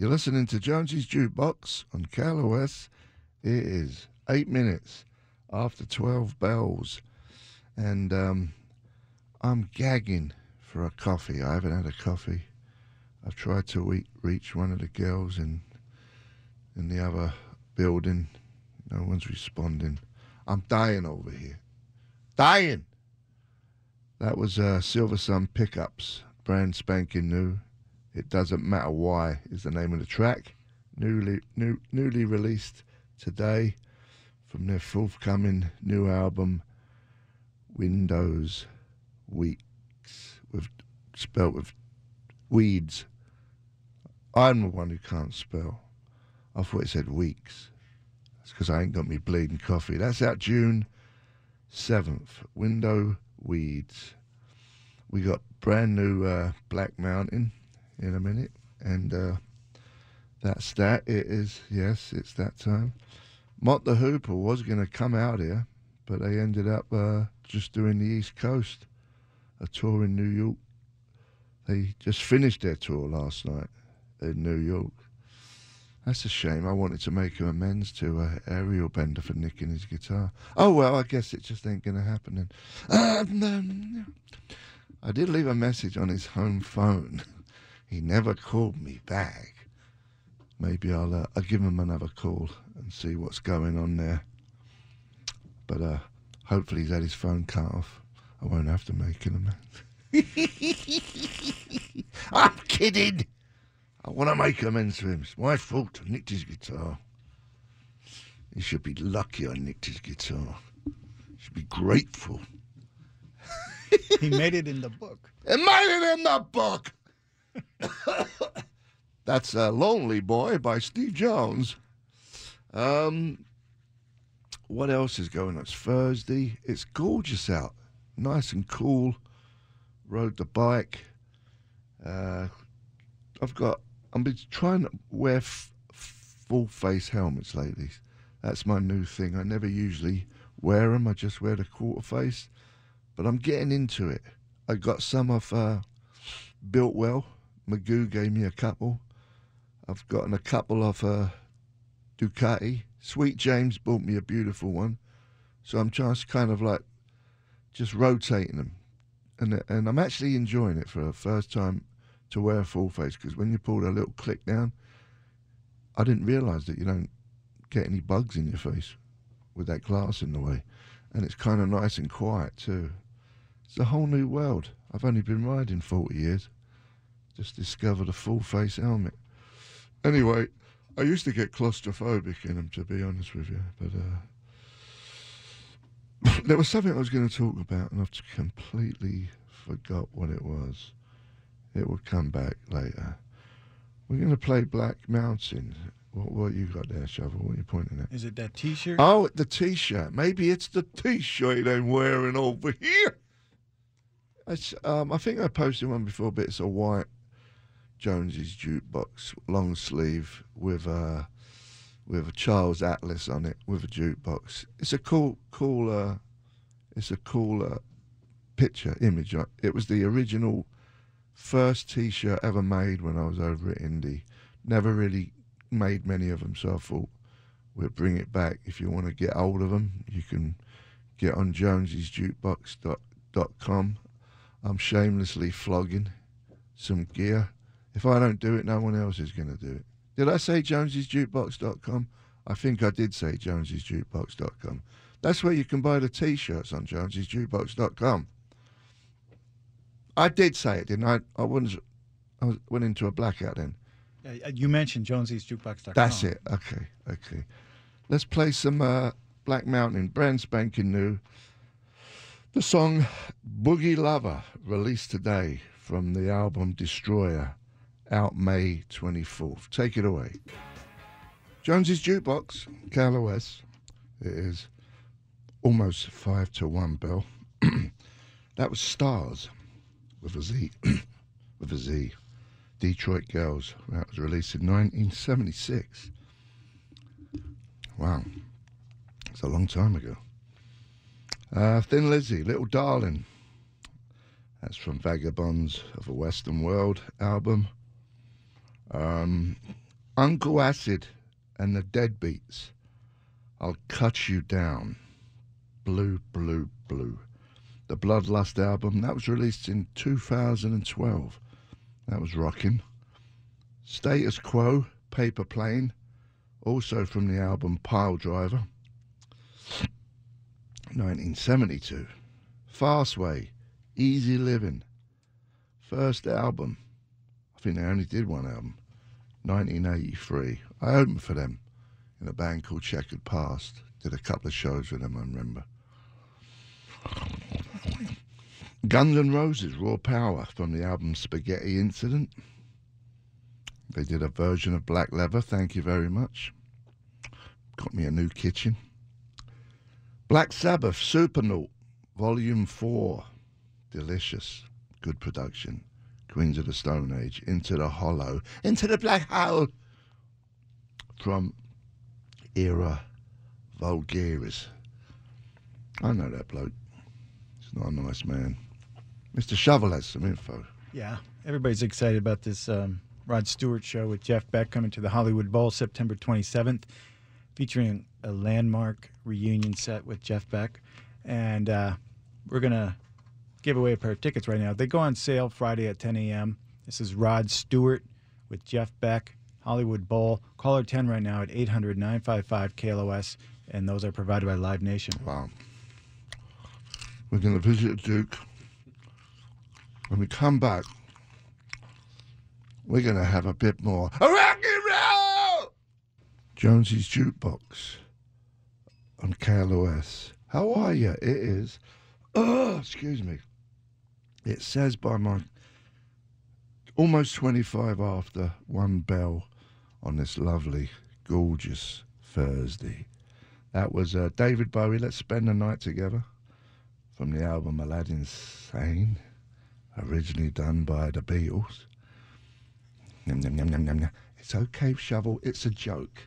You're listening to Jonesy's Jukebox on KLOS. It is eight minutes after 12 bells. And um, I'm gagging for a coffee. I haven't had a coffee. I've tried to reach one of the girls in, in the other building. No one's responding. I'm dying over here. Dying! That was uh, Silversun Pickups, brand spanking new. It doesn't matter why is the name of the track. Newly new, newly released today from their forthcoming new album, Windows Weeks, with spelt with weeds. I'm the one who can't spell. I thought it said weeks. That's because I ain't got me bleeding coffee. That's out June 7th. Window Weeds. We got brand new uh, Black Mountain in a minute, and uh, that's that. It is, yes, it's that time. Mott the Hoople was going to come out here, but they ended up uh, just doing the East Coast, a tour in New York. They just finished their tour last night in New York. That's a shame. I wanted to make amends to uh, Ariel Bender for nicking his guitar. Oh well, I guess it just ain't gonna happen. Then. Um, I did leave a message on his home phone. He never called me back. Maybe I'll uh, I'll give him another call and see what's going on there. But uh, hopefully he's had his phone cut off. I won't have to make an amends. I'm kidding. I want to make amends to him. It's my fault. I nicked his guitar. He should be lucky I nicked his guitar. He should be grateful. he made it in the book. It made it in the book. That's uh, Lonely Boy by Steve Jones. Um, what else is going on? It's Thursday. It's gorgeous out. Nice and cool. Rode the bike. Uh, I've got. I've been trying to wear f- full face helmets lately. That's my new thing. I never usually wear them. I just wear the quarter face. But I'm getting into it. I got some off uh, Biltwell. Magoo gave me a couple. I've gotten a couple off uh, Ducati. Sweet James bought me a beautiful one. So I'm just kind of like just rotating them. And, and I'm actually enjoying it for the first time to wear a full face because when you pull a little click down, I didn't realise that you don't get any bugs in your face with that glass in the way. And it's kind of nice and quiet too. It's a whole new world. I've only been riding 40 years. Just discovered a full face helmet. Anyway, I used to get claustrophobic in them, to be honest with you. But uh, there was something I was going to talk about, and I've completely forgot what it was. It will come back later. We're going to play Black Mountain. What, what you got there, Shovel? What are you pointing at? Is it that T-shirt? Oh, the T-shirt. Maybe it's the T-shirt I'm wearing over here. It's, um, I think I posted one before, but it's a white Jonesy's jukebox, long sleeve with a with a Charles Atlas on it, with a jukebox. It's a cool, cool. Uh, it's a cool uh, picture image. It was the original first T-shirt ever made when I was over at Indie. Never really made many of them, so I thought we'll bring it back. If you want to get hold of them, you can get on jonesysjukebox.com. I'm shamelessly flogging some gear. If I don't do it, no one else is going to do it. Did I say jonesysjukebox.com? I think I did say jonesysjukebox.com. That's where you can buy the T-shirts on jonesysjukebox.com. I did say it, didn't I? I wouldn't. I went into a blackout then. Uh, you mentioned Jones'sJukebox.com. That's it. Okay, okay. Let's play some uh, Black Mountain, brand spanking new. The song Boogie Lover, released today from the album Destroyer, out May 24th. Take it away. Jonesy's Jukebox, KLOS. It is almost five to one, Bill. that was Stars with a Z. with a Z. Detroit Girls. That was released in 1976. Wow. It's a long time ago. Uh, Thin Lizzy, Little Darling. That's from Vagabonds of a Western World album. Um, Uncle Acid and the Deadbeats. I'll cut you down. Blue, blue, blue. The Bloodlust album that was released in 2012. That was rocking. Status Quo, Paper Plane, also from the album Piledriver. 1972. Fastway, Easy Living. First album. I think they only did one album. 1983. I opened for them in a band called Checkered Past. Did a couple of shows with them, I remember. Guns N' Roses, Raw Power from the album Spaghetti Incident. They did a version of Black Leather, thank you very much. Got me a new kitchen. Black Sabbath, Supernaut, Volume 4. Delicious. Good production. Queens of the Stone Age, Into the Hollow, Into the Black Hole. From Era Vulgaris. I know that bloke. He's not a nice man. Mr. Shovel has some info. Yeah, everybody's excited about this um, Rod Stewart show with Jeff Beck coming to the Hollywood Bowl September 27th, featuring a landmark reunion set with Jeff Beck. And uh, we're going to give away a pair of tickets right now. They go on sale Friday at 10 a.m. This is Rod Stewart with Jeff Beck, Hollywood Bowl. Caller 10 right now at 800 955 KLOS, and those are provided by Live Nation. Wow. We're going to visit Duke. When we come back, we're going to have a bit more rock and roll. Jonesy's Jukebox on KLOS. How are you? It is. Oh, excuse me. It says by my almost 25 after one bell on this lovely, gorgeous Thursday. That was uh, David Bowie, Let's Spend the Night Together, from the album Aladdin Sane, originally done by the Beatles. Yum, yum, yum, yum, yum, yum. It's okay, Shovel, it's a joke.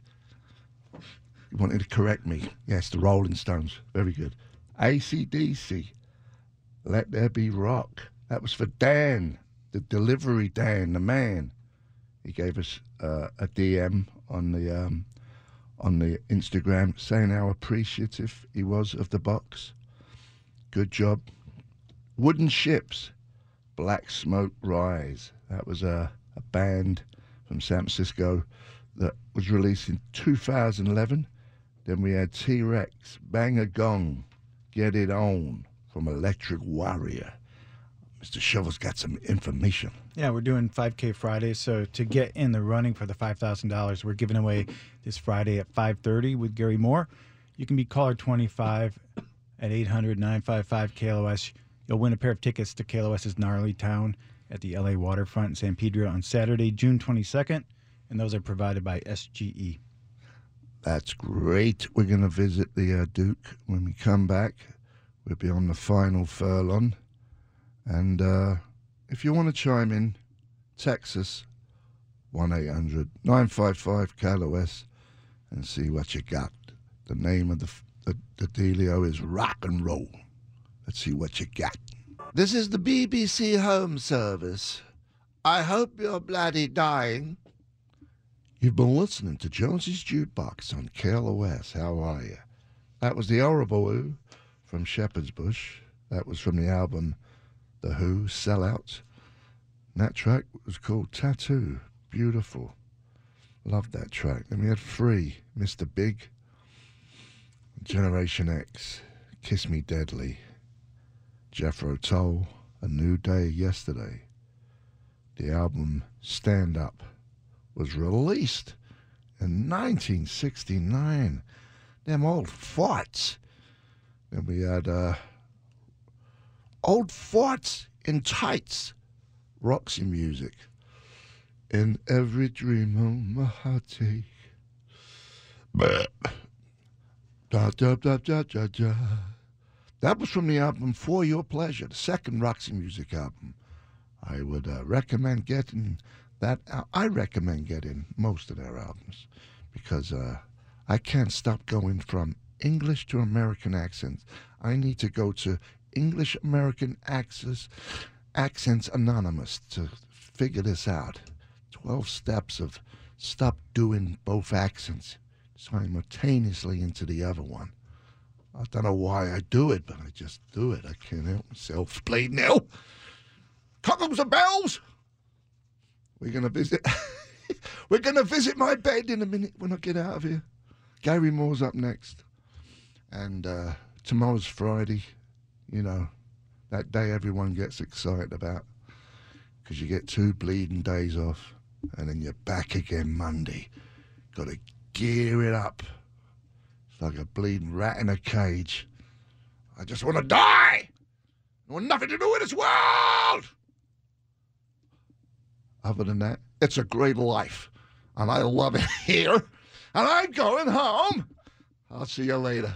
You wanted to correct me. Yes, the Rolling Stones. Very good. ACDC, Let There Be Rock. That was for Dan, the delivery Dan, the man. He gave us uh, a DM on the um, on the Instagram saying how appreciative he was of the box. Good job. Wooden Shjips, Black Smoke Rise. That was a, a band from San Francisco that was released in 2011. Then we had T Rex, Bang a Gong, Get It On from Electric Warrior. Mr. Shovel's got some information. Yeah, we're doing 5K Friday. So to get in the running for the $5,000, we're giving away this Friday at 5:30 with Gary Moore. You can be caller 25 at 800-955-KLOS. You'll win a pair of tickets to KLOS's Gnarly Town at the LA Waterfront in San Pedro on Saturday, June 22nd, and those are provided by SGE. That's great. We're going to visit the uh, Duke when we come back. We'll be on the final furlong. And uh, if you want to chime in, Texas, 1 800 955 KLOS and see what you got. The name of the, the, the dealio is Rock and Roll. Let's see what you got. This is the BBC Home Service. I hope you're bloody dying. You've been listening to Jonesy's Jukebox on KLOS. How are you? That was the Horrible from Shepherd's Bush. That was from the album The Who, Sellouts. And that track was called Tattoo. Beautiful. Loved that track. Then we had Free, Mr. Big, Generation X, Kiss Me Deadly, Jethro Tull, A New Day Yesterday. The album Stand Up was released in 1969. Them old farts. Then we had uh, Old Farts in Tights, Roxy Music. In every dream of my heartache. Bah. Da, da, da, da, da, da. That was from the album For Your Pleasure, the second Roxy Music album. I would uh, recommend getting that. I recommend getting most of their albums because uh, I can't stop going from English to American accents. I need to go to English American accents, accents anonymous to figure this out. 12 steps of stop doing both accents simultaneously into the other one. I don't know why I do it, but I just do it. I can't help myself. Bleeding hell. Cockles and bells. We're gonna visit. We're gonna visit my bed in a minute when I get out of here. Gary Moore's up next, and uh, tomorrow's Friday. You know, that day everyone gets excited about because you get two bleeding days off, and then you're back again Monday. Got to gear it up. It's like a bleeding rat in a cage. I just want to die. I want nothing to do with this world. Other than that, it's a great life, and I love it here. And I'm going home. I'll see you later.